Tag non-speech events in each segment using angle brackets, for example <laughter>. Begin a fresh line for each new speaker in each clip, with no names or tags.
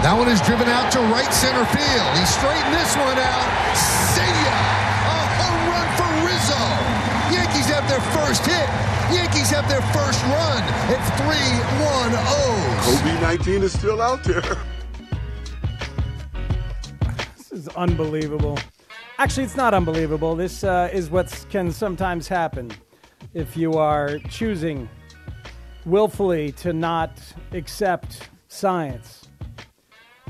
That one is driven out to right center field. He straightened this one out. See ya! A home run for Rizzo. Yankees have their first hit. Yankees have their first run. It's 3-1 O's.
COVID 19 is still out there.
This is unbelievable. Actually, it's not unbelievable. This uh, is what can sometimes happen if you are choosing willfully to not accept science.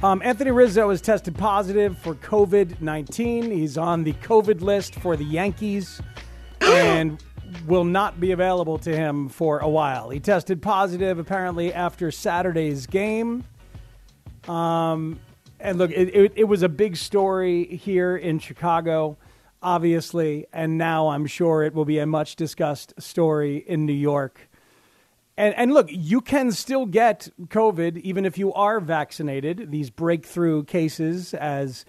Um, Anthony Rizzo has tested positive for COVID 19. He's on the COVID list for the Yankees and will not be available to him for a while. He tested positive apparently after Saturday's game. Um, and look, it, it, it was a big story here in Chicago, obviously, and now I'm sure it will be a much discussed story in New York. And, and look, you can still get COVID even if you are vaccinated. These breakthrough cases, as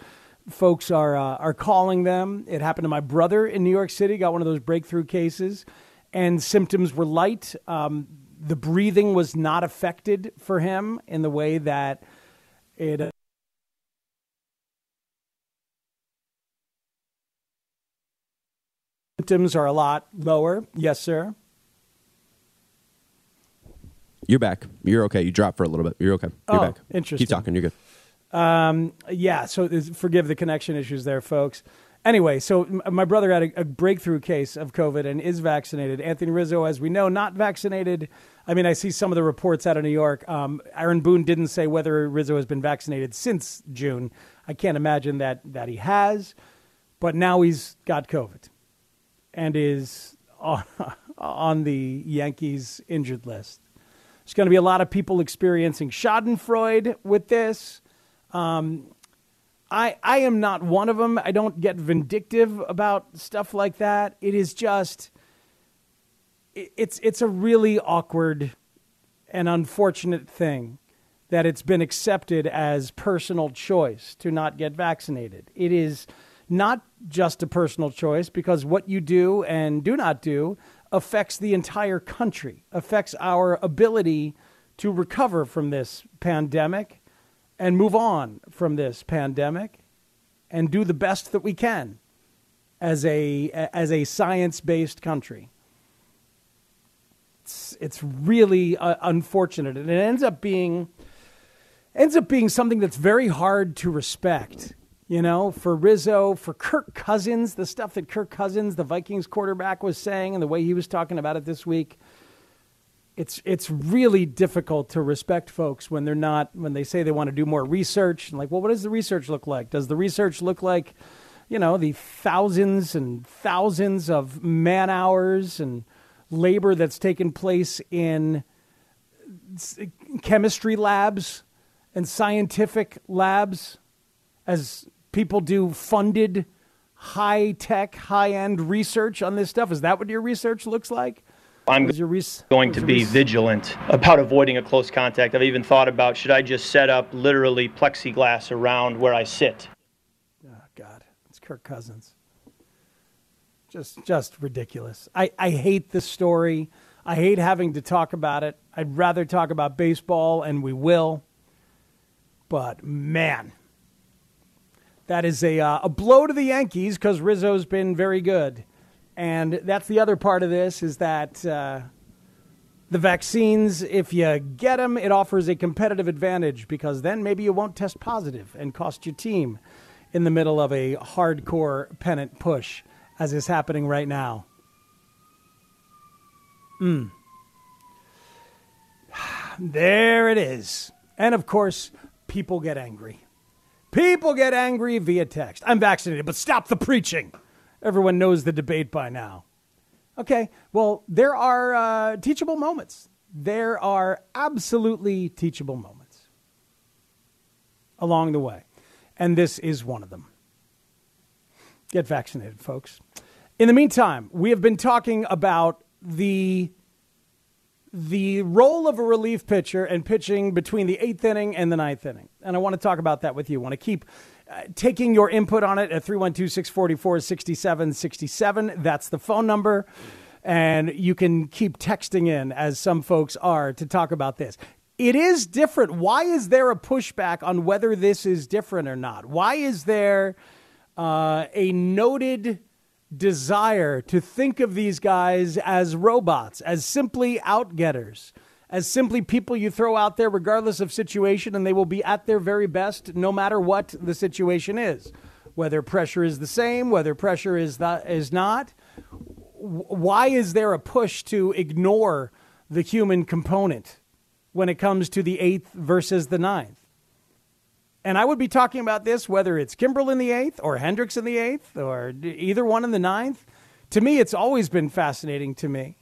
folks are uh, are calling them. It happened to my brother in New York City. Got one of those breakthrough cases, and symptoms were light. Um, the breathing was not affected for him in the way that it. Uh, symptoms are a lot lower. Yes, sir.
You're back. You're okay. You dropped for a little bit. You're okay. You're
Oh,
back.
interesting.
Keep talking. You're good.
Um, yeah, so forgive the connection issues there, folks. Anyway, so m- my brother had a, a breakthrough case of COVID and is vaccinated. Anthony Rizzo, as we know, not vaccinated. I mean, I see some of the reports out of New York. Um, Aaron Boone didn't say whether Rizzo has been vaccinated since June. I can't imagine that that he has, but now he's got COVID and is <laughs> on, on the Yankees injured list. There's going to be a lot of people experiencing Schadenfreude with this. Um, I I am not one of them. I don't get vindictive about stuff like that. It is just it- it's it's a really awkward and unfortunate thing that it's been accepted as personal choice to not get vaccinated. It is not just a personal choice because what you do and do not do affects the entire country, affects our ability to recover from this pandemic and move on from this pandemic and do the best that we can as a as a science-based country. It's it's really uh, unfortunate and it ends up being ends up being something that's very hard to respect. You know, for Rizzo, for Kirk Cousins, the stuff that Kirk Cousins, the Vikings quarterback, was saying and the way he was talking about it this week, it's it's really difficult to respect folks when they're not when they say they want to do more research and like, well, what does the research look like? Does the research look like, you know, the thousands and thousands of man hours and labor that's taken place in chemistry labs and scientific labs as people do funded high tech, high end research on this stuff? Is that what your research looks like?
I'm
res-
going to be
res-
vigilant about avoiding a close contact. I've even thought about should I just set up literally plexiglass around where I sit.
Oh, God, it's Kirk Cousins. Just, just ridiculous. I, I hate this story. I hate having to talk about it. I'd rather talk about baseball, and we will. But man, that is a uh, a blow to the Yankees because Rizzo's been very good, and that's the other part of this is that uh, The vaccines, if you get them, it offers a competitive advantage because then maybe you won't test positive and cost your team in the middle of a hardcore pennant push, as is happening right now. Mm. <sighs> There it is. And of course, people get angry. People get angry via text. I'm vaccinated, but stop the preaching. Everyone knows the debate by now. Okay, well, there are uh, teachable moments. There are absolutely teachable moments along the way. And this is one of them. Get vaccinated, folks. In the meantime, we have been talking about the the role of a relief pitcher and pitching between the eighth inning and the ninth inning. And I want to talk about that with you. I want to keep uh, taking your input on it at 312 644 6767. That's the phone number. And you can keep texting in, as some folks are, to talk about this. It is different. Why is there a pushback on whether this is different or not? Why is there uh, a noted desire to think of these guys as robots, as simply outgetters, as simply people you throw out there regardless of situation, and they will be at their very best no matter what the situation is, whether pressure is the same, whether pressure is that is not. Why is there a push to ignore the human component when it comes to the eighth versus the ninth? And I would be talking about this whether it's Kimbrel in the eighth or Hendricks in the eighth or either one in the ninth. To me, it's always been fascinating to me.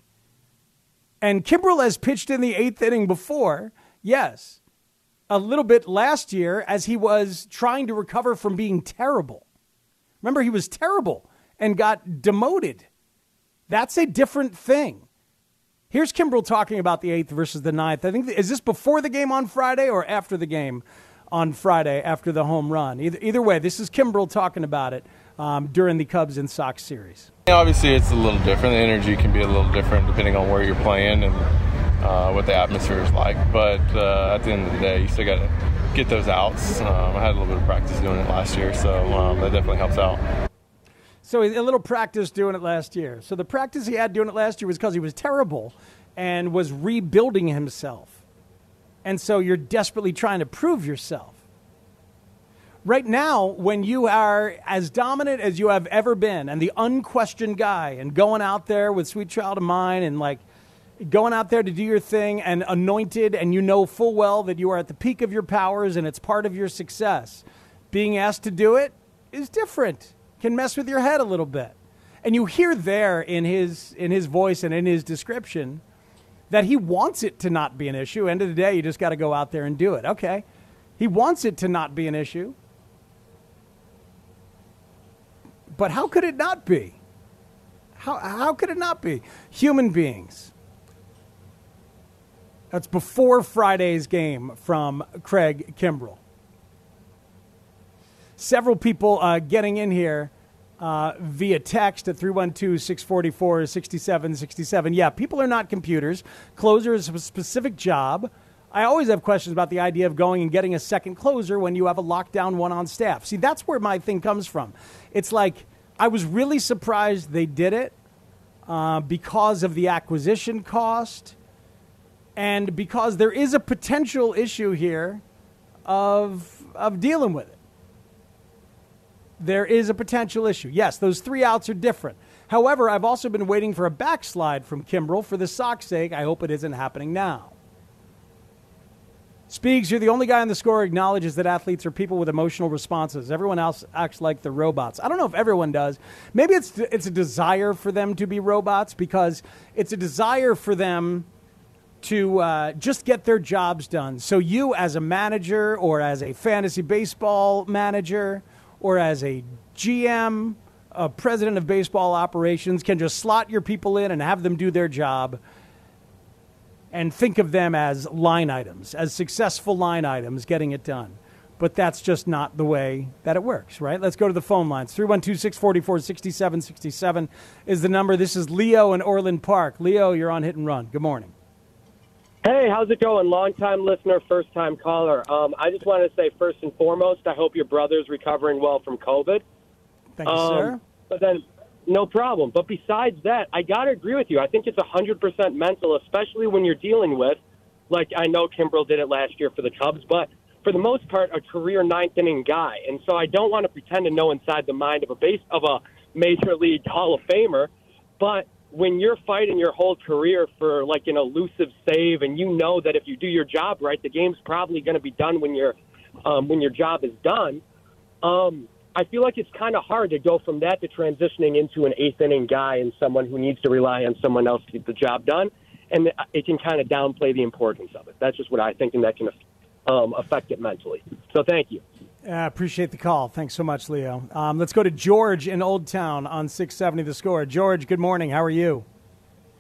And Kimbrel has pitched in the eighth inning before, yes, a little bit last year as he was trying to recover from being terrible. Remember, he was terrible and got demoted. That's a different thing. Here's Kimbrel talking about the eighth versus the ninth. I think is this before the game on Friday or after the game on Friday after the home run. Either, either way, this is Kimbrel talking about it um, during the Cubs and Sox series.
Obviously, it's a little different. The energy can be a little different depending on where you're playing and uh, what the atmosphere is like. But uh, at the end of the day, you still got to get those outs. Um, I had a little bit of practice doing it last year, so um, that definitely helps out.
So a little practice doing it last year. So the practice he had doing it last year was because he was terrible and was rebuilding himself. And so you're desperately trying to prove yourself. Right now, when you are as dominant as you have ever been and the unquestioned guy and going out there with Sweet Child of Mine and like going out there to do your thing and anointed and you know full well that you are at the peak of your powers and it's part of your success, being asked to do it is different, can mess with your head a little bit. And you hear there in his, in his voice and in his description that he wants it to not be an issue. End of the day, you just got to go out there and do it. Okay. He wants it to not be an issue. But how could it not be? How, how could it not be? Human beings. That's before Friday's game from Craig Kimbrel. Several people uh, getting in here uh, via text at 312 644 6767. Yeah, people are not computers. Closer is a specific job. I always have questions about the idea of going and getting a second closer when you have a lockdown one on staff. See, that's where my thing comes from. It's like I was really surprised they did it uh, because of the acquisition cost and because there is a potential issue here of, of dealing with it there is a potential issue. Yes, those three outs are different. However, I've also been waiting for a backslide from Kimbrel for the Sox sake. I hope it isn't happening now. Speaks, you're the only guy on the score acknowledges that athletes are people with emotional responses. Everyone else acts like the robots. I don't know if everyone does. Maybe it's it's a desire for them to be robots because it's a desire for them to uh, just get their jobs done. So you, as a manager or as a fantasy baseball manager, or as a GM, a president of baseball operations, can just slot your people in and have them do their job and think of them as line items, as successful line items getting it done. But that's just not the way that it works, right? Let's go to the phone lines. 312 644 6767 is the number. This is Leo in Orland Park. Leo, you're on Hit and Run. Good morning.
Hey, how's it going? Long time listener, first time caller. Um, I just wanted to say, first and foremost, I hope your brother's recovering well from COVID.
Thank you, um, sir.
But then, no problem. But besides that, I got to agree with you. I think it's 100% mental, especially when you're dealing with, like I know Kimbrel did it last year for the Cubs, but for the most part, a career ninth inning guy. And so I don't want to pretend to know inside the mind of a base of a major league Hall of Famer. But when you're fighting your whole career for like an elusive save, and you know that if you do your job right, the game's probably going to be done when you're um, when your job is done. Um, I feel like it's kind of hard to go from that to transitioning into an eighth inning guy and someone who needs to rely on someone else to get the job done, and it can kind of downplay the importance of it. That's just what I think, and that can um, affect it mentally. So thank you.
I appreciate the call. Thanks so much, Leo. Um, let's go to George in Old Town on 670 The Score. George, good morning. How are you?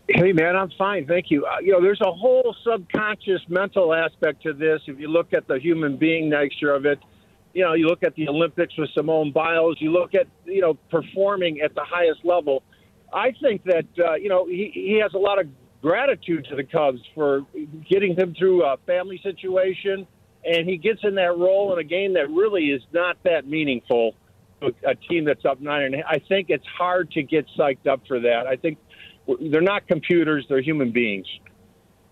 Hey, man, I'm fine. Thank you. Uh, you know, there's a whole subconscious mental aspect to this. If you look at the human being nature of it, you know, you look at the Olympics with Simone Biles, you look at, you know, performing at the highest level. I think that, uh, you know, he, he has a lot of gratitude to the Cubs for getting him through a family situation – and he gets in that role in a game that really is not that meaningful. A team that's up nine and I think it's hard to get psyched up for that. I think they're not computers; they're human beings.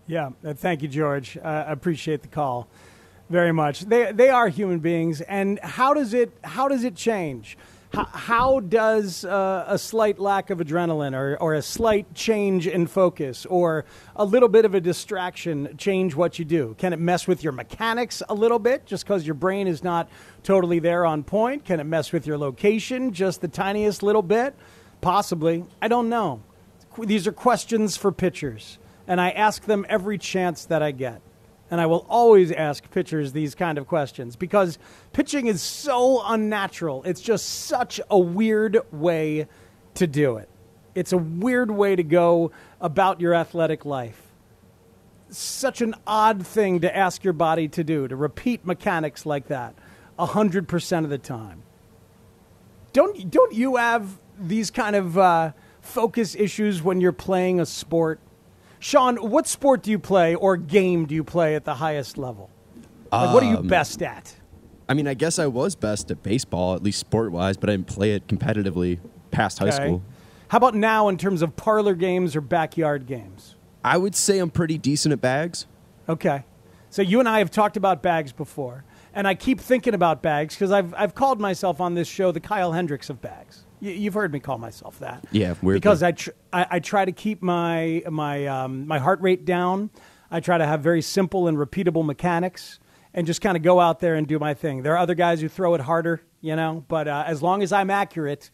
Yeah, uh, thank you, George. I appreciate the call very much. They they are human beings, and how does it how does it change? How, how does uh, a slight lack of adrenaline or, or a slight change in focus or a little bit of a distraction change what you do? Can it mess with your mechanics a little bit just because your brain is not totally there on point? Can it mess with your location just the tiniest little bit? Possibly. I don't know. These are questions for pitchers, and I ask them every chance that I get and I will always ask pitchers these kind of questions because pitching is so unnatural. It's just such a weird way to do it. It's a weird way to go about your athletic life. Such an odd thing to ask your body to do, to repeat mechanics like that 100% of the time. Don't, don't you have these kind of uh, focus issues when you're playing a sport? Sean, what sport do you play or game do you play at the highest level? Like, what are you
Um,
best at?
I mean, I guess I was best at baseball, at least sport wise, but I didn't play it competitively past high school.
How about now in terms of parlor games or backyard games?
I would say I'm pretty decent at bags.
Okay. So you and I have talked about bags before, and I keep thinking about bags because I've, I've called myself on this show the Kyle Hendricks of bags. You, you've heard me call myself that.
Yeah, weirdly.
Because I, tr- I, I try to keep my, my, um, my heart rate down. I try to have very simple and repeatable mechanics and just kind of go out there and do my thing. There are other guys who throw it harder, you know, but uh, as long as I'm accurate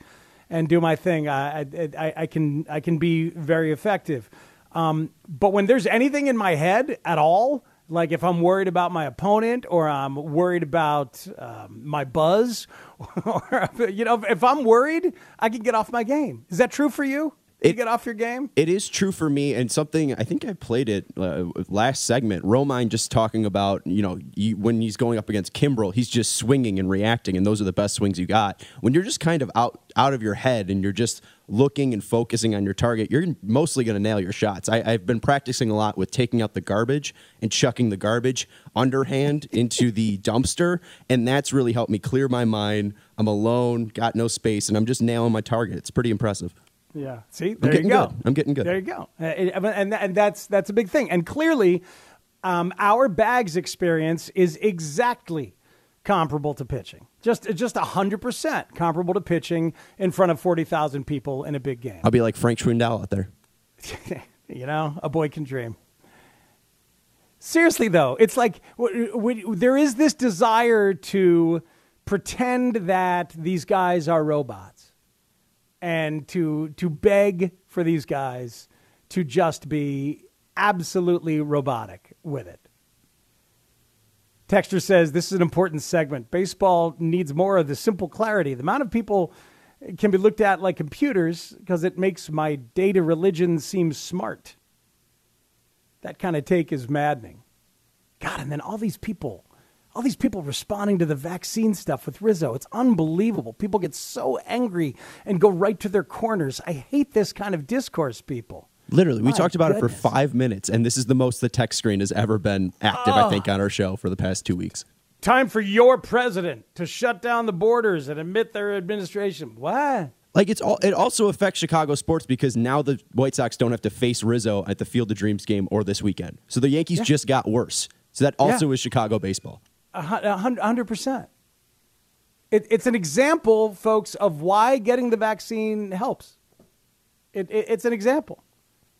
and do my thing, I, I, I, I, can, I can be very effective. Um, but when there's anything in my head at all, like if I'm worried about my opponent or I'm worried about um, my buzz, <laughs> or you know, if, if I'm worried, I can get off my game. Is that true for you? You get off your game?
It is true for me, and something I think I played it uh, last segment. Romine just talking about you know you, when he's going up against Kimbrel, he's just swinging and reacting, and those are the best swings you got. When you're just kind of out out of your head and you're just looking and focusing on your target, you're mostly going to nail your shots. I, I've been practicing a lot with taking out the garbage and chucking the garbage underhand into the dumpster, and that's really helped me clear my mind. I'm alone, got no space, and I'm just nailing my target. It's pretty impressive.
Yeah. See, there
getting
you go.
good. I'm getting good.
There you go. And, and, and that's that's a big thing. And clearly, um, our bags experience is exactly comparable to pitching. Just just hundred percent comparable to pitching in front of forty thousand people in a big game.
I'll be like Frank Schwindel out there. <laughs>
you know, a boy can dream. Seriously, though, it's like w- w- there is this desire to pretend that these guys are robots and to, to beg for these guys to just be absolutely robotic with it. Texture says this is an important segment. Baseball needs more of the simple clarity. The amount of people can be looked at like computers because it makes my data religion seem smart. That kind of take is maddening. God, and then all these people, all these people responding to the vaccine stuff with Rizzo. It's unbelievable. People get so angry and go right to their corners. I hate this kind of discourse, people.
Literally, we
My
talked about
goodness.
it for five minutes, and this is the most the text screen has ever been active,
Oh.
I think, on our show for the past two weeks.
Time for your president to shut down the borders and admit their administration. What?
Like it's all. It also affects Chicago sports because now the White Sox don't have to face Rizzo at the Field of Dreams game or this weekend. So the Yankees
Yeah.
just got worse. So that also
Yeah.
is Chicago baseball.
A hun- a hun- a hundred percent. It, it's an example, folks, of why getting the vaccine helps. It, it, it's an example,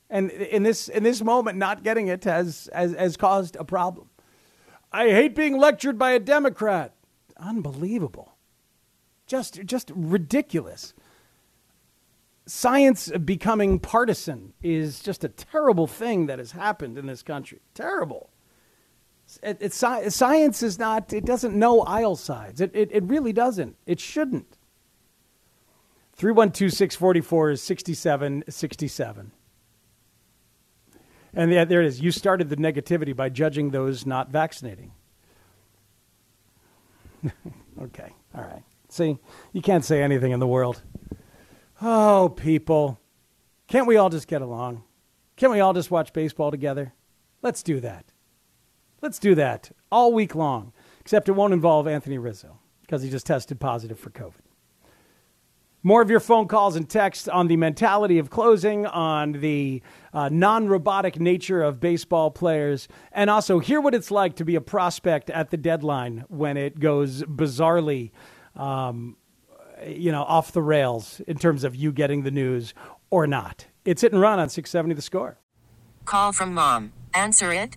and in this in this moment, not getting it has, has has caused a problem. I hate being lectured by a Democrat. Unbelievable, just just ridiculous. Science becoming partisan is just a terrible thing that has happened in this country. Terrible. It, sci- science is not, it doesn't know aisle sides. It, it, it really doesn't. It shouldn't. 312 644 is 6767. And there it is. You started the negativity by judging those not vaccinating. <laughs> okay. All right. See, you can't say anything in the world. Oh, people. Can't we all just get along? Can't we all just watch baseball together? Let's do that. Let's do that all week long, except it won't involve Anthony Rizzo because he just tested positive for COVID. More of your phone calls and texts on the mentality of closing, on the uh, non robotic nature of baseball players, and also hear what it's like to be a prospect at the deadline when it goes bizarrely, um, you know, off the rails in terms of you getting the news or not. It's hit and run on 670 the score.
Call from mom. Answer it.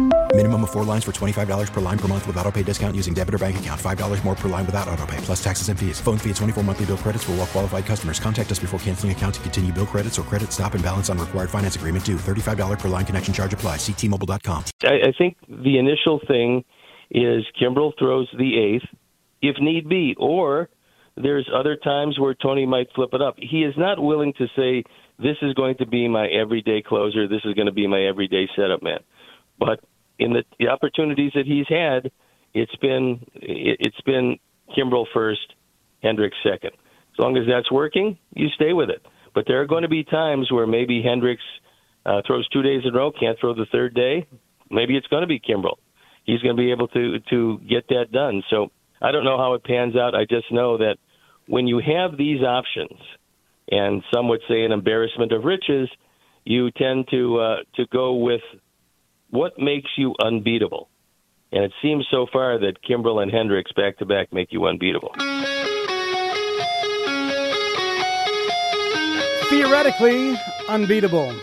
Minimum of four lines for $25 per line per month with auto pay discount using debit or bank account. $5 more per line without auto pay, plus taxes and fees. Phone fee at 24 monthly bill credits for all well qualified customers. Contact us before canceling account to continue bill credits or credit stop and balance on required finance agreement due. $35 per line connection charge apply. Ctmobile.com.
I, I think the initial thing is Kimbrel throws the eighth, if need be, or there's other times where Tony might flip it up. He is not willing to say this is going to be my everyday closer. This is going to be my everyday setup man. But in the, the opportunities that he's had, it's been it, it's been Kimbrel first, Hendricks second. As long as that's working, you stay with it. But there are going to be times where maybe Hendricks uh, throws two days in a row, can't throw the third day. Maybe it's going to be Kimbrel. He's going to be able to to get that done. So I don't know how it pans out. I just know that when you have these options, and some would say an embarrassment of riches, you tend to uh, to go with what makes you unbeatable. And it seems so far that Kimbrel and Hendricks back to back make you unbeatable.
theoretically unbeatable.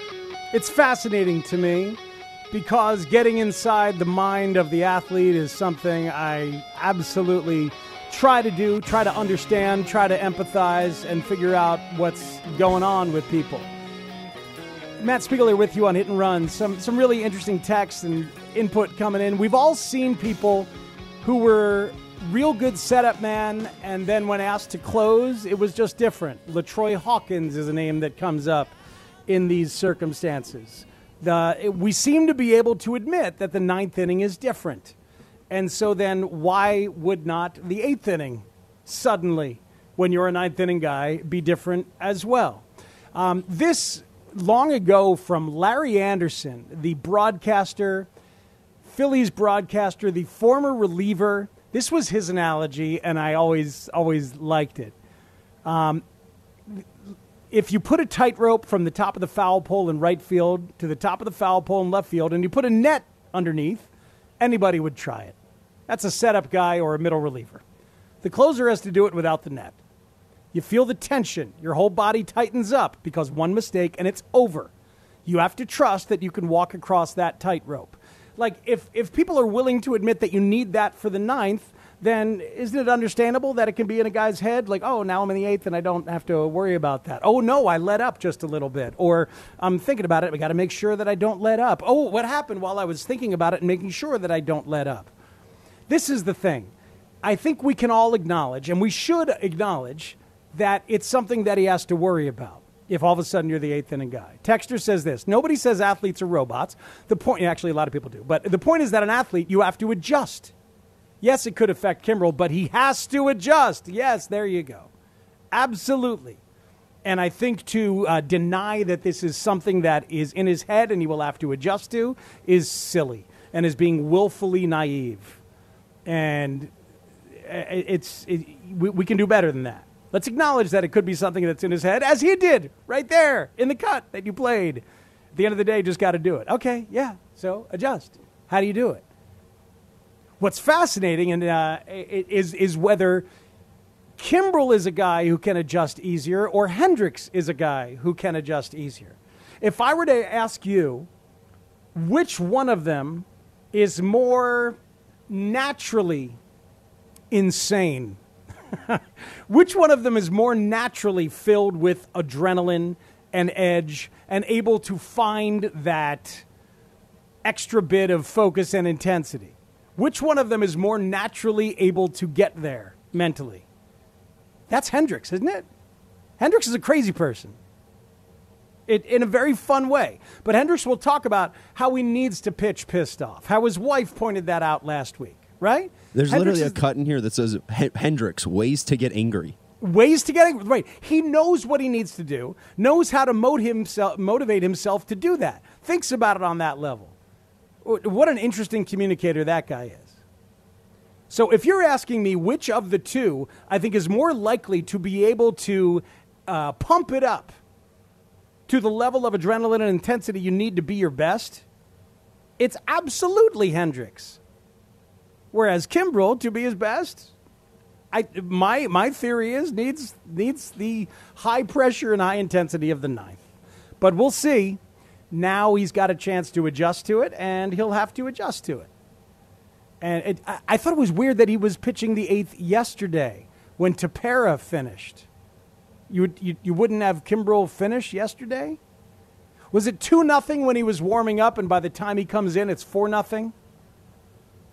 It's fascinating to me because getting inside the mind of the athlete is something I absolutely try to do, try to understand, try to empathize, and figure out what's going on with people. Matt Spiegel here with you on Hit and Run. Some some really interesting text and input coming in. We've all seen people who were real good setup man, and then when asked to close, it was just different. LaTroy Hawkins is a name that comes up in these circumstances. The, it- we seem to be able to admit that the ninth inning is different. And so then, why would not the eighth inning suddenly, when you're a ninth inning guy, be different as well? Um, this long ago from Larry Andersen, the broadcaster, Phillies broadcaster, the former reliever. This was his analogy, and I always always liked it. Um, if you put a tightrope from the top of the foul pole in right field to the top of the foul pole in left field, and you put a net underneath, anybody would try it. That's a setup guy or a middle reliever. The closer has to do it without the net. You feel the tension. Your whole body tightens up because one mistake and it's over. You have to trust that you can walk across that tightrope. Like, if, if people are willing to admit that you need that for the ninth, then isn't it understandable that it can be in a guy's head? Like, oh, now I'm in the eighth and I don't have to worry about that. Oh, no, I let up just a little bit. Or I'm thinking about it. We got to make sure that I don't let up. Oh, what happened while I was thinking about it and making sure that I don't let up? This is the thing. I think we can all acknowledge, and we should acknowledge, that it's something that he has to worry about if all of a sudden you're the eighth inning guy. Texter says this Nobody says athletes are robots. The point, actually, a lot of people do, but the point is that an athlete, you have to adjust. Yes, it could affect Kimbrel, but he has to adjust. Yes, there you go. Absolutely. And I think to uh, deny that this is something that is in his head and he will have to adjust to is silly and is being willfully naive. And uh, it's, it, we, we can do better than that. Let's acknowledge that it could be something that's in his head, as he did right there in the cut that you played. At the end of the day, just got to do it. Okay, yeah, so adjust. How do you do it? What's fascinating and uh, is is whether Kimbrel is a guy who can adjust easier or Hendricks is a guy who can adjust easier. If I were to ask you which one of them is more naturally insane, <laughs> which one of them is more naturally filled with adrenaline and edge and able to find that extra bit of focus and intensity? Which one of them is more naturally able to get there mentally? That's Hendricks, isn't it? Hendricks is a crazy person. It, in a very fun way. But Hendricks will talk about how he needs to pitch pissed off, how his wife pointed that out last week, right?
There's
Hendricks
literally a cut in here that says H- Hendricks ways to get angry.
ways to get angry. right. He knows what he needs to do, knows how to motivate himself, motivate himself to do that. Thinks about it on that level. What an interesting communicator that guy is. So, if you're asking me which of the two I think is more likely to be able to uh, pump it up to the level of adrenaline and intensity you need to be your best, it's absolutely Hendricks. Whereas Kimbrel, to be his best, I, my, my theory is needs, needs the high pressure and high intensity of the ninth. But we'll see. Now he's got a chance to adjust to it, and he'll have to adjust to it. And it, I, I thought it was weird that he was pitching the eighth yesterday when Tepera finished. You, would, you, you wouldn't have Kimbrel finish yesterday? Was it 2 nothing when he was warming up, and by the time he comes in, it's 4 nothing?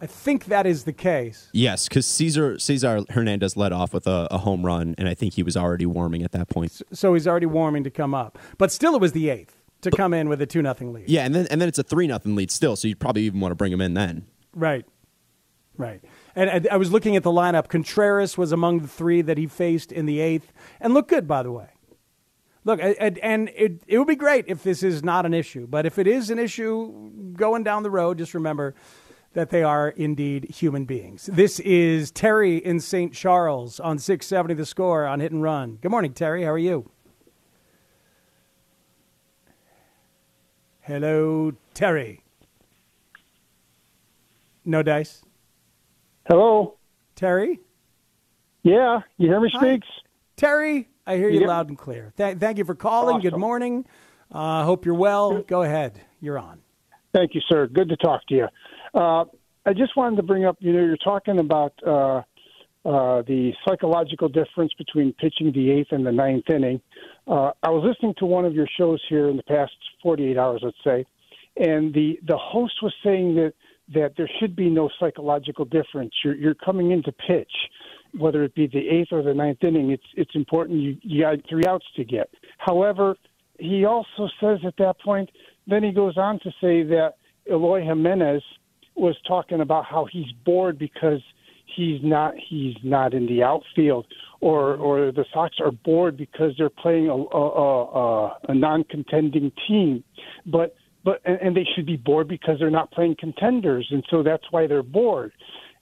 I think that is the case.
Yes, because Cesar Cesar Hernandez led off with a, a, home run, and I think he was already warming at that point.
So he's already warming to come up, but still, it was the eighth to come in with a two nothing lead.
Yeah, and then and then it's a three nothing lead still, so you'd probably even want to bring him in then.
Right, right. And, and I was looking at the lineup. Contreras was among the three that he faced in the eighth, and looked good, by the way. Look, and, and it it would be great if this is not an issue, but if it is an issue going down the road, just remember that they are indeed human beings. This is Terry in St. Charles on 670 The Score on Hit and Run. Good morning, Terry. How are you? Hello, Terry. No dice.
Hello,
Terry.
Yeah, you hear me speaks?
Terry, I hear you
Yep.
loud and clear. Th- thank you for calling. Good morning. I uh, hope you're well. Go ahead. You're on.
Thank you, sir. Good to talk to you. Uh, I just wanted to bring up, you know, you're talking about uh, uh, the psychological difference between pitching the eighth and the ninth inning. Uh, I was listening to one of your shows here in the past 48 hours, let's say, and the, the host was saying that, that there should be no psychological difference. You're, you're coming in to pitch, whether it be the eighth or the ninth inning. It's, it's important you, you got three outs to get. However, he also says at that point, then he goes on to say that Eloy Jimenez was talking about how he's bored because he's not he's not in the outfield, or or the Sox are bored because they're playing a a, a, a non-contending team, but but and, and they should be bored because they're not playing contenders, and so that's why they're bored.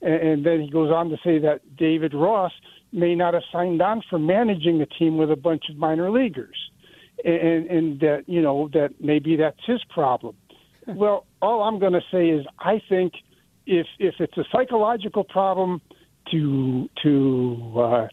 And, and then he goes on to say that David Ross may not have signed on for managing a team with a bunch of minor leaguers. and and that you know that maybe that's his problem. Well, all I'm going to say is I think if if it's a psychological problem to to uh,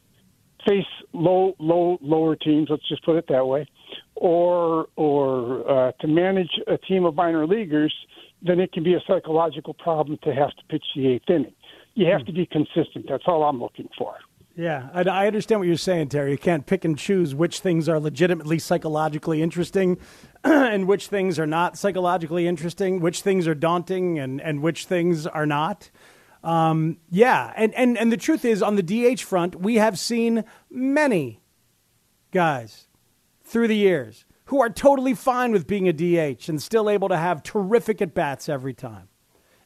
face low low lower teams, let's just put it that way, or or uh, to manage a team of minor leaguers, then it can be a psychological problem to have to pitch the eighth inning. You have to be consistent. That's all I'm looking for.
Yeah, I, I understand what you're saying, Terry. You can't pick and choose which things are legitimately psychologically interesting <clears throat> and which things are not psychologically interesting, which things are daunting and, and which things are not. Um, yeah, and, and, and the truth is, on the DH front, we have seen many guys through the years who are totally fine with being a DH and still able to have terrific at bats every time.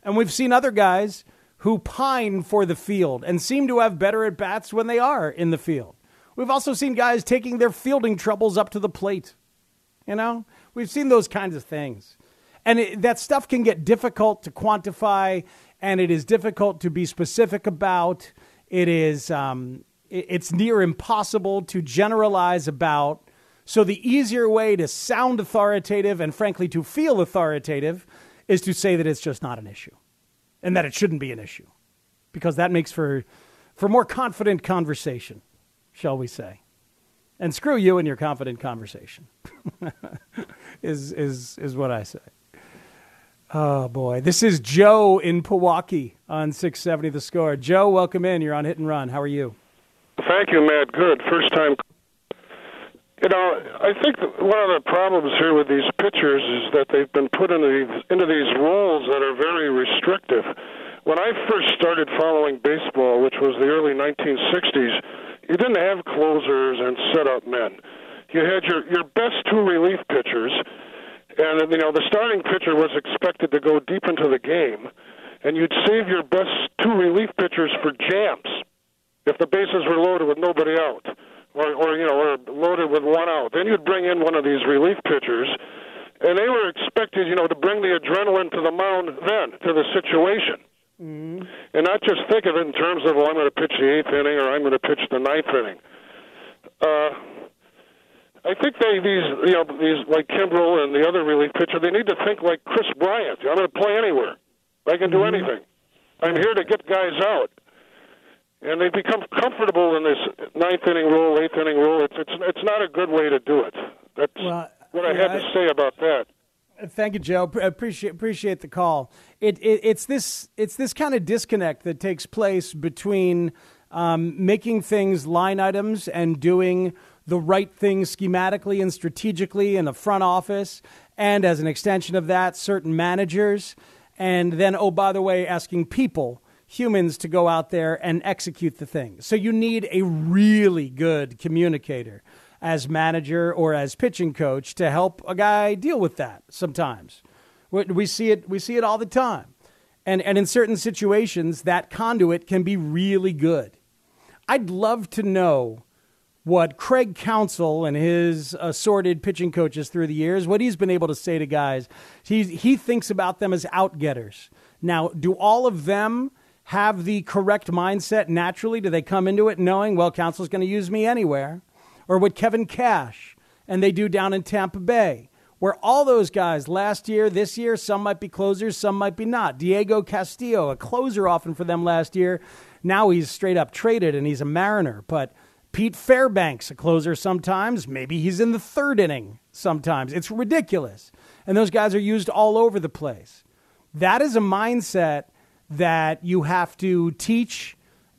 And we've seen other guys who pine for the field and seem to have better at bats when they are in the field. We've also seen guys taking their fielding troubles up to the plate. You know, we've seen those kinds of things. And it, that stuff can get difficult to quantify and it is difficult to be specific about. It is, um, it, it's near impossible to generalize about. So the easier way to sound authoritative and frankly to feel authoritative is to say that it's just not an issue and that it shouldn't be an issue because that makes for, for more confident conversation, shall we say. And screw you and your confident conversation <laughs> is, is, is what I say. Oh, boy. This is Joe in Pewaukee on 670 The Score. Joe, welcome in. You're on Hit and Run. How are you?
Thank you, Matt. Good. First time. You know, I think one of the problems here with these pitchers is that they've been put into these, into these roles that are very restrictive. When I first started following baseball, which was the early 1960s, you didn't have closers and setup men. You had your your best two relief pitchers, and you know the starting pitcher was expected to go deep into the game, and you'd save your best two relief pitchers for jams if the bases were loaded with nobody out, or or you know or loaded with one out. Then you'd bring in one of these relief pitchers, and they were expected you know to bring the adrenaline to the mound then to the situation.
Mm-hmm.
And not just think of it in terms of, well, I'm going to pitch the eighth inning or I'm going to pitch the ninth inning. Uh, I think they these you know these like Kimbrel and the other relief pitcher they need to think like Kris Bryant. I'm going to play anywhere. I can do
Mm-hmm.
anything. I'm here to get guys out. And they become comfortable in this ninth inning rule, eighth inning rule. It's it's it's not a good way to do it. That's
Well,
what I
yeah,
had to
I-
say about that.
Thank you, Joe. Pre- Appreciate appreciate the call. It, it it's this it's this kind of disconnect that takes place between um, making things line items and doing the right things schematically and strategically in the front office, and as an extension of that, certain managers, and then oh by the way, asking people humans to go out there and execute the thing. So you need a really good communicator as manager or as pitching coach to help a guy deal with that sometimes. We- see it we see it all the time. And and in certain situations that conduit can be really good. I'd love to know what Craig Counsell and his assorted pitching coaches through the years, what he's been able to say to guys. He, he thinks about them as outgetters. Now, do all of them have the correct mindset naturally? Do they come into it knowing, well, Counsell's going to use me anywhere? Or what Kevin Cash and they do down in Tampa Bay, where all those guys last year, this year, some might be closers, some might be not. Diego Castillo, a closer often for them last year. Now he's straight up traded and he's a Mariner. But Pete Fairbanks, a closer sometimes. Maybe he's in the third inning sometimes. It's ridiculous. And those guys are used all over the place. That is a mindset that you have to teach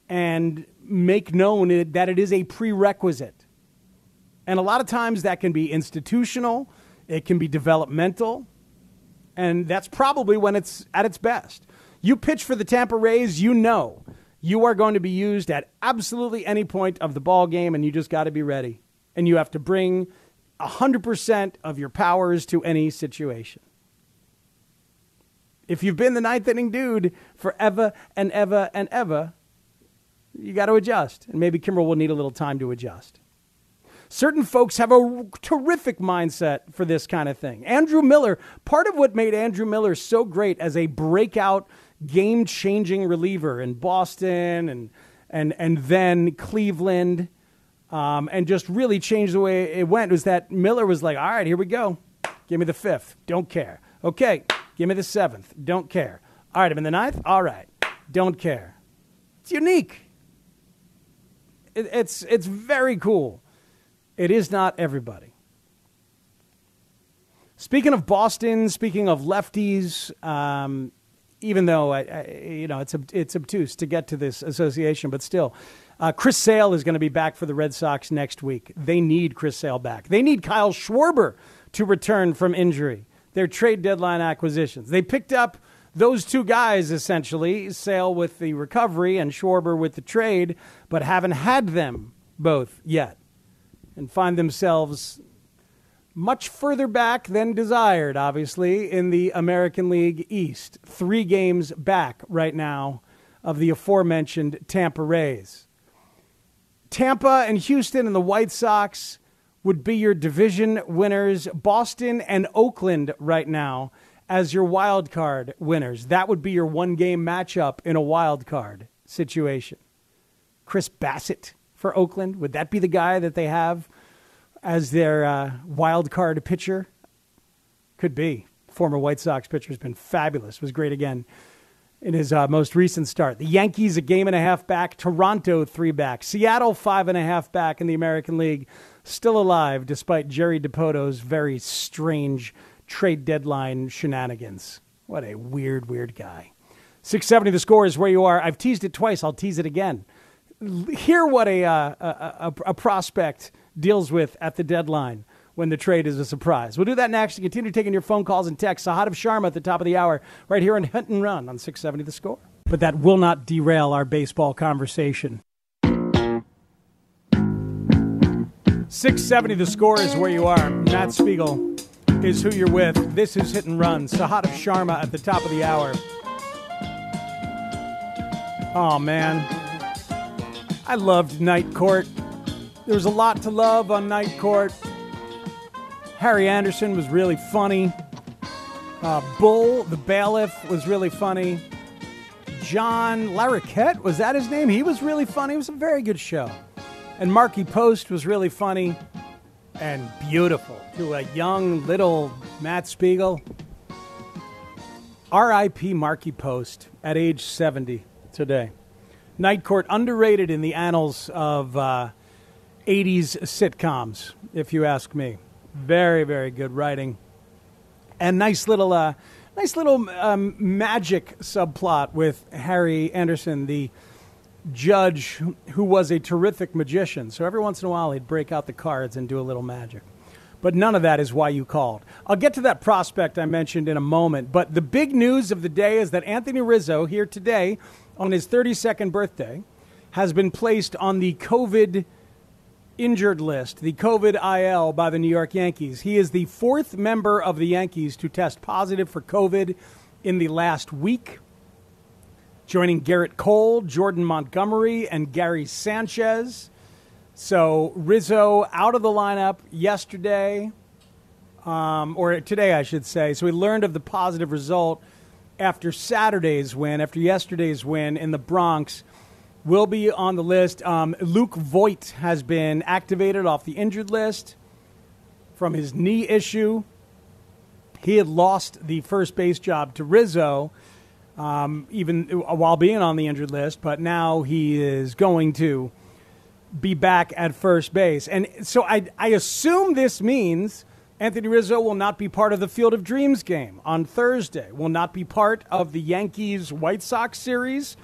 and make known that it is a prerequisite. And a lot of times that can be institutional, it can be developmental, and that's probably when it's at its best. You pitch for the Tampa Rays, you know you are going to be used at absolutely any point of the ball game, and you just got to be ready. And you have to bring 100% of your powers to any situation. If you've been the ninth inning dude forever and ever and ever, you got to adjust. And maybe Kimbrel will need a little time to adjust. Certain folks have a terrific mindset for this kind of thing. Andrew Miller, part of what made Andrew Miller so great as a breakout, game changing reliever in Boston and, and, and then Cleveland um, and just really changed the way it went. Was that Miller was like, all right, here we go. Give me the fifth. Don't care. Okay, give me the seventh. Don't care. All right, I'm in the ninth. All right, don't care. It's unique. It, it's it's very cool. It is not everybody. Speaking of Boston, speaking of lefties, um, even though I, I, you know it's it's obtuse to get to this association, but still, uh, Chris Sale is going to be back for the Red Sox next week. They need Chris Sale back. They need Kyle Schwarber to return from injury. Their trade deadline acquisitions. They picked up those two guys essentially, Sale with the recovery and Schwarber with the trade, but haven't had them both yet, and find themselves much further back than desired, obviously, in the American League East. Three games back right now of the aforementioned Tampa Rays. Tampa and Houston and the White Sox would be your division winners. Boston and Oakland right now as your wild card winners. That would be your one game matchup in a wild card situation. Chris Bassitt for Oakland, would that be the guy that they have as their uh, wild card pitcher? Could be. Former White Sox pitcher has been fabulous. Was great again in his uh, most recent start. The Yankees a game and a half back. Toronto three back. Seattle five and a half back in the American League. Still alive despite Jerry Dipoto's very strange trade deadline shenanigans. What a weird, weird guy. 670 the score is where you are. I've teased it twice. I'll tease it again. Hear what a, uh, a, a, a prospect deals with at the deadline when the trade is a surprise. We'll do that next continue taking your phone calls and texts. Sahadev Sharma at the top of the hour, right here on Hunt and Run on 670 the score. But that will not derail our baseball conversation. 670 the score is where you are. Matt Spiegel is who you're with. This is Hit and Run. Sahadev Sharma at the top of the hour. Oh, man. I loved Night Court. There was a lot to love on Night Court. Harry Anderson was really funny. Uh, Bull, the bailiff, was really funny. John Larroquette, was that his name? He was really funny. It was a very good show. And Markie Post was really funny and beautiful to a young little Matt Spiegel. R.I.P. Markie Post at age 70 today. Night Court underrated in the annals of uh, 80s sitcoms, if you ask me. Very, very good writing, and nice little, uh, nice little um, magic subplot with Harry Anderson, the judge who was a terrific magician. So every once in a while, he'd break out the cards and do a little magic. But none of that is why you called. I'll get to that prospect I mentioned in a moment. But the big news of the day is that Anthony Rizzo, here today on his 32nd birthday, has been placed on the COVID injured list, the COVID IL by the New York Yankees. He is the fourth member of the Yankees to test positive for COVID in the last week, joining Gerrit Cole, Jordan Montgomery, and Gary Sanchez. So Rizzo out of the lineup yesterday, um, or today, I should say. So we learned of the positive result after Saturday's win, after yesterday's win in the Bronx will be on the list. Um, Luke Voit has been activated off the injured list from his knee issue. He had lost the first base job to Rizzo, um, even while being on the injured list, but now he is going to be back at first base. And so I, I assume this means Anthony Rizzo will not be part of the Field of Dreams game on Thursday, will not be part of the Yankees White Sox series.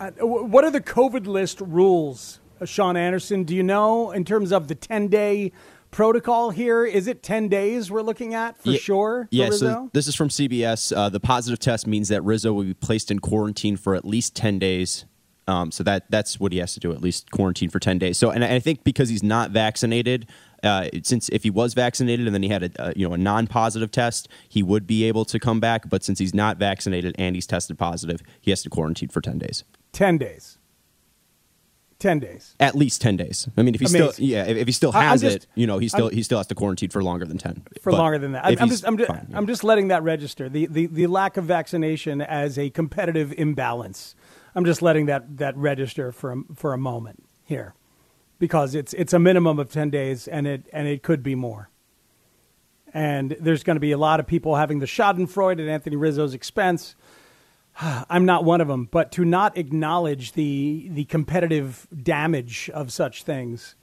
Uh, what are the COVID list rules, uh, Sean Anderson? Do you know in terms of the 10 day protocol here? Is it 10 days we're looking at for
Ye-
sure? For
Yeah,
Rizzo?
so this is from CBS. Uh, the positive test means that Rizzo will be placed in quarantine for at least 10 days. Um, so that that's what he has to do, at least quarantine for 10 days. So, and I think because he's not vaccinated, uh, since if he was vaccinated and then he had a, uh, you know a non-positive test, he would be able to come back. But since he's not vaccinated and he's tested positive, he has to quarantine for 10 days.
10 days. 10 days.
At least 10 days. I mean, if he
Amazing.
still yeah, if, if he still has
just-
it, you know, he still
I'm-
he still has to quarantine for longer than 10.
for
But
longer than that. I'm, I'm just, I'm, just,
fine, yeah.
I'm just letting that register. The, the, the lack of vaccination as a competitive imbalance. I'm just letting that, that register for a, for a moment here. because it's it's a minimum of 10 days and it and it could be more. And there's going to be a lot of people having the Schadenfreude at Anthony Rizzo's expense. <sighs> I'm not one of them, but to not acknowledge the the competitive damage of such things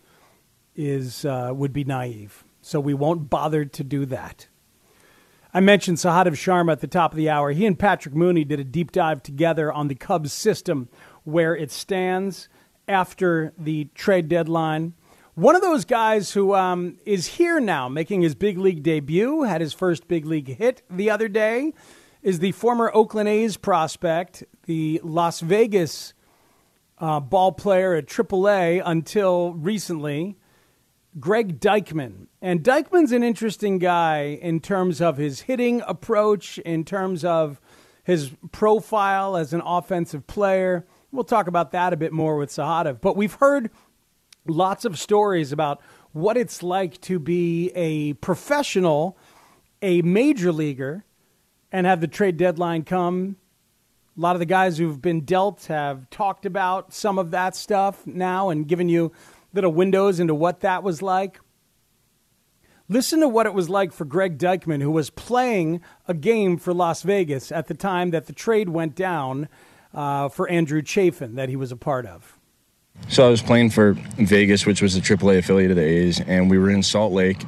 is uh, would be naive. So we won't bother to do that. I mentioned Sahadev Sharma at the top of the hour. He and Patrick Mooney did a deep dive together on the Cubs system, where it stands after the trade deadline. One of those guys who um, is here now, making his big league debut, had his first big league hit the other day, is the former Oakland A's prospect, the Las Vegas uh, ball player at AAA until recently, Greg Deichmann. And Deichmann's an interesting guy in terms of his hitting approach, in terms of his profile as an offensive player. We'll talk about that a bit more with Sahadev. But we've heard lots of stories about what it's like to be a professional, a major leaguer, and have the trade deadline come. A lot of the guys who've been dealt have talked about some of that stuff now and given you little windows into what that was like. Listen to what it was like for Greg Deichmann, who was playing a game for Las Vegas at the time that the trade went down uh, for Andrew Chafin that he was a part of.
So I was playing for Vegas, which was the AAA affiliate of the A's, and we were in Salt Lake.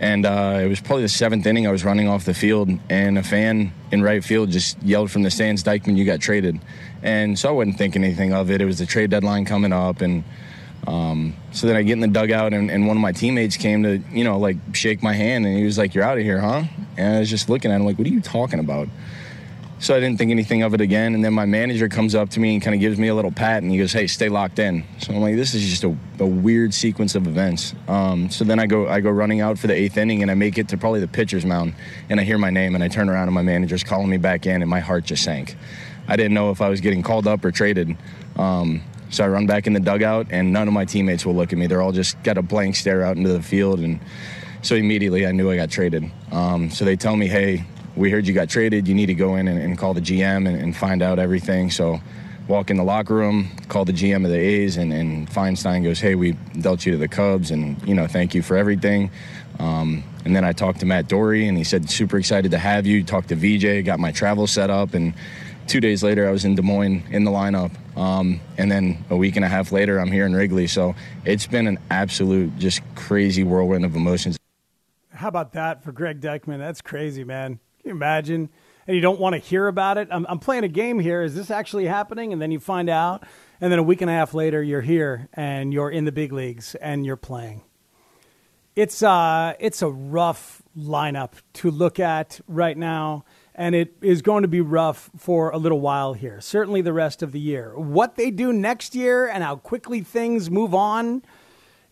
And uh, it was probably the seventh inning. I was running off the field, and a fan in right field just yelled from the stands, "Dykman, you got traded!" And so I wasn't thinking anything of it. It was the trade deadline coming up, and um, so then I get in the dugout, and, and, one of my teammates came to, you know, like shake my hand, and he was like, "You're out of here, huh?" And I was just looking at him like, "What are you talking about?" So I didn't think anything of it again. And then my manager comes up to me and kind of gives me a little pat, and he goes, "Hey, stay locked in." So I'm like, "This is just a, a weird sequence of events." Um, so then I go, I go running out for the eighth inning, and I make it to probably the pitcher's mound, and I hear my name, and I turn around, and my manager's calling me back in, and my heart just sank. I didn't know if I was getting called up or traded. Um, so I run back in the dugout, and none of my teammates will look at me. They're all just got a blank stare out into the field, and so immediately I knew I got traded. Um, so they tell me, "Hey, we heard you got traded. You need to go in and, and call the GM and, and, find out everything." So walk in the locker room, call the GM of the A's, and, and Feinstein goes, "Hey, we dealt you to the Cubs, and you know, thank you for everything." Um, and then I talked to Matt Dorey, and he said, "Super excited to have you." Talked to VJ, got my travel set up, and two days later, I was in Des Moines in the lineup. Um, and then a week and a half later, I'm here in Wrigley. So it's been an absolute, just crazy whirlwind of emotions.
How about that for Greg Deichmann? That's crazy, man. Can you imagine? And you don't want to hear about it. I'm, I'm playing a game here. Is this actually happening? And then you find out. And then a week and a half later, you're here and you're in the big leagues and you're playing. It's, uh, it's a rough lineup to look at right now and it is going to be rough for a little while here, certainly the rest of the year. What they do next year and how quickly things move on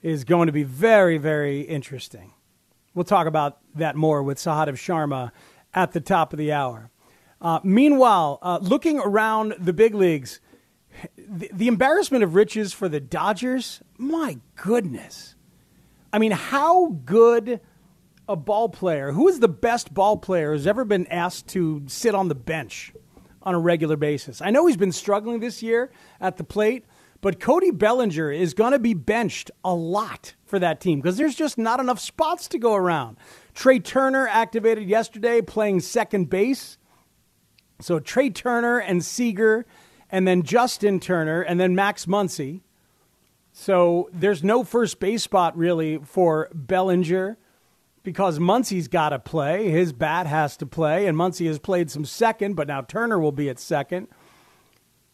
is going to be very, very interesting. We'll talk about that more with Sahadev Sharma at the top of the hour. Uh, meanwhile, uh, looking around the big leagues, the, the embarrassment of riches for the Dodgers, my goodness. I mean, how good a ball player, who is the best ball player who's ever been asked to sit on the bench on a regular basis? I know he's been struggling this year at the plate, but Cody Bellinger is going to be benched a lot for that team because there's just not enough spots to go around. Trea Turner activated yesterday playing second base. So Trea Turner and Seager, and then Justin Turner, and then Max Muncy. So there's no first base spot really for Bellinger because Muncy's got to play. His bat has to play, and Muncy has played some second, but now Turner will be at second.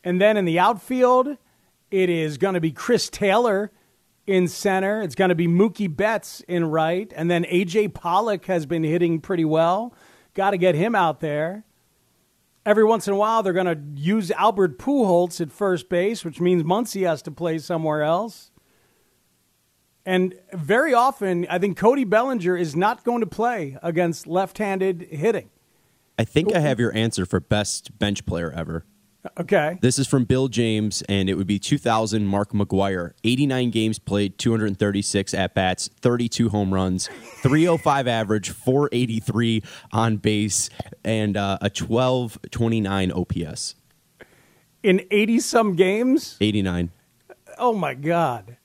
And then in the outfield, it is going to be Chris Taylor in center. It's going to be Mookie Betts in right. And then A.J. Pollock has been hitting pretty well. Got to get him out there. Every once in a while, they're going to use Albert Pujols at first base, which means Muncy has to play somewhere else. And very often, I think Cody Bellinger is not going to play against left handed hitting.
I think I have your answer for best bench player ever.
Okay.
This is from Bill James, and it would be 2000 Mark McGwire. 89 games played, 236 at bats, 32 home runs, 305 average, 483 on base, and uh, a 1229 OPS.
In 80 some games?
89.
Oh, my God.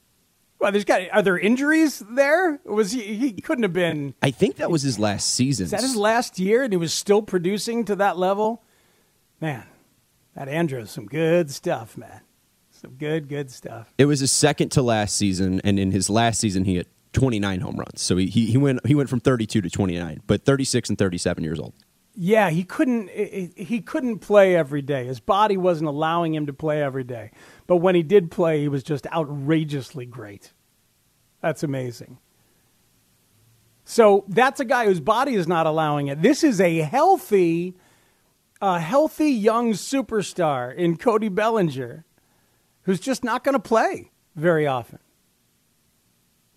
Well, there's got. Are there injuries there? Was he? He couldn't have been.
I think that was his last season.
Is that his last year, and he was still producing to that level? Man, that Andrews, some good stuff, man. Some good, good stuff.
It was his second to last season, and in his last season, he hit 29 home runs. So he, he, he went he went from 32 to 29, but 36 and 37 years old.
Yeah, he couldn't. He couldn't play every day. His body wasn't allowing him to play every day. But when he did play, he was just outrageously great. That's amazing. So that's a guy whose body is not allowing it. This is a healthy, a healthy young superstar in Cody Bellinger, who's just not going to play very often.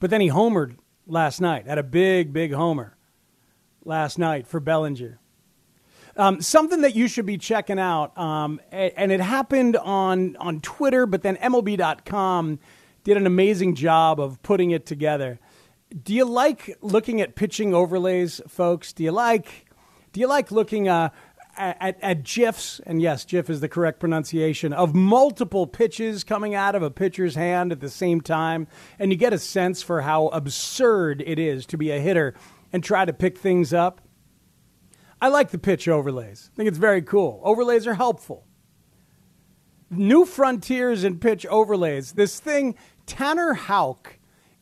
But then he homered last night, had a big, big homer last night for Bellinger. Um, something that you should be checking out, um, and it happened on, on Twitter, but then MLB.com did an amazing job of putting it together. Do you like looking at pitching overlays, folks? Do you like do you like looking uh, at, at GIFs? And yes, GIF is the correct pronunciation of multiple pitches coming out of a pitcher's hand at the same time, and you get a sense for how absurd it is to be a hitter and try to pick things up. I like the pitch overlays. I think it's very cool. Overlays are helpful. New frontiers in pitch overlays. This thing, Tanner Houck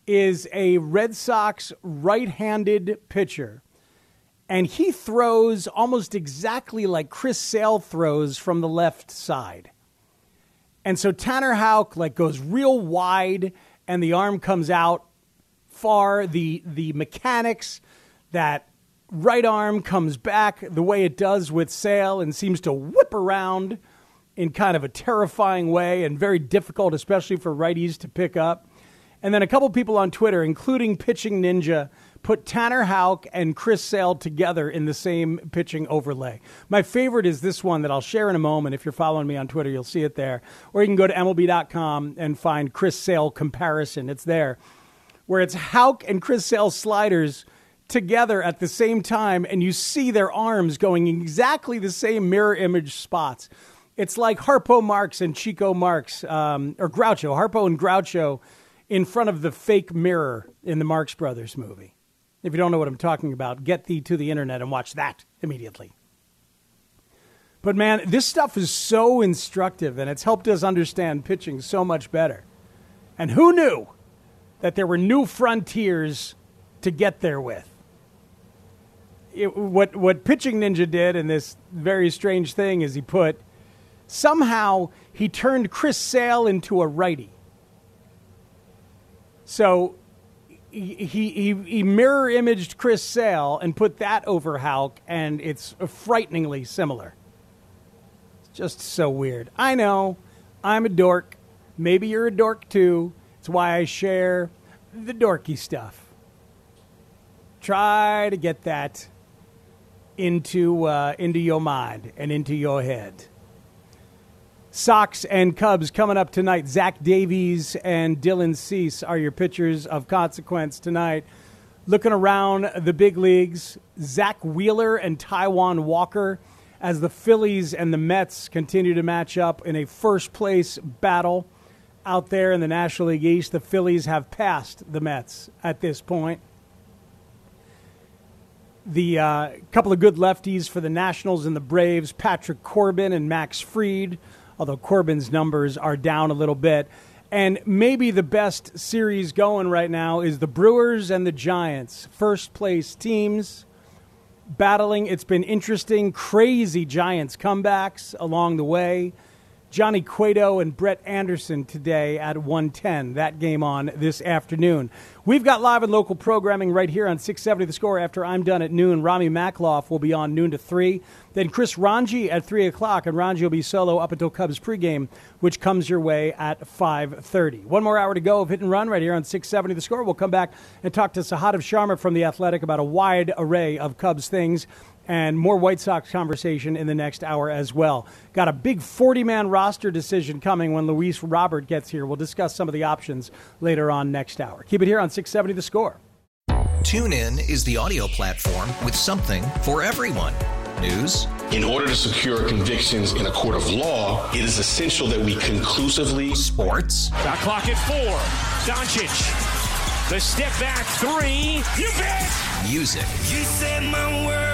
is a Red Sox right handed pitcher. And he throws almost exactly like Chris Sale throws from the left side. And so Tanner Houck like goes real wide and the arm comes out far. The the mechanics that right arm comes back the way it does with Sale and seems to whip around in kind of a terrifying way and very difficult, especially for righties to pick up. And then a couple people on Twitter, including Pitching Ninja, put Tanner Houck and Chris Sale together in the same pitching overlay. My favorite is this one that I'll share in a moment. If you're following me on Twitter, you'll see it there. Or you can go to MLB.com and find Chris Sale comparison. It's there, where it's Houck and Chris Sale sliders together at the same time, and you see their arms going in exactly the same mirror image spots. It's like Harpo Marx and Chico Marx, um, or Groucho, Harpo and Groucho in front of the fake mirror in the Marx Brothers movie. If you don't know what I'm talking about, get thee to the internet and watch that immediately. But man, this stuff is so instructive and it's helped us understand pitching so much better. And who knew that there were new frontiers to get there with? It, what, what Pitching Ninja did in this very strange thing is he put somehow he turned Chris Sale into a righty. So he, he, he mirror imaged Chris Sale and put that over Houck, and it's frighteningly similar. It's just so weird. I know. I'm a dork. Maybe you're a dork too. It's why I share the dorky stuff. Try to get that into uh, into your mind and into your head. Sox and Cubs coming up tonight. Zach Davies and Dylan Cease are your pitchers of consequence tonight. Looking around the big leagues, Zack Wheeler and Taijuan Walker as the Phillies and the Mets continue to match up in a first place battle out there in the National League East. The Phillies have passed the Mets at this point. The uh, couple of good lefties for the Nationals and the Braves, Patrick Corbin and Max Fried, although Corbin's numbers are down a little bit. And maybe the best series going right now is the Brewers and the Giants, first place teams battling. It's been interesting, crazy Giants comebacks along the way. Johnny Cueto and Brett Anderson today at 110. That game on this afternoon. We've got live and local programming right here on 670 The Score after I'm done at noon. Rami Makloff will be on noon to 3. Then Chris Rongey at 3 o'clock, and Ranji will be solo up until Cubs pregame, which comes your way at 5.30. One more hour to go of hit and run right here on 670 The Score. We'll come back and talk to Sahadev Sharma from The Athletic about a wide array of Cubs things and more White Sox conversation in the next hour as well. Got a big 40 man roster decision coming when Luis Robert gets here. We'll discuss some of the options later on next hour. Keep it here on 670 The Score.
Tune in is the audio platform with something for everyone. News.
In order to secure convictions in a court of law, it is essential that we conclusively.
Sports.
Shot clock at four. Doncic. The step back three. You bet.
Music.
You set my world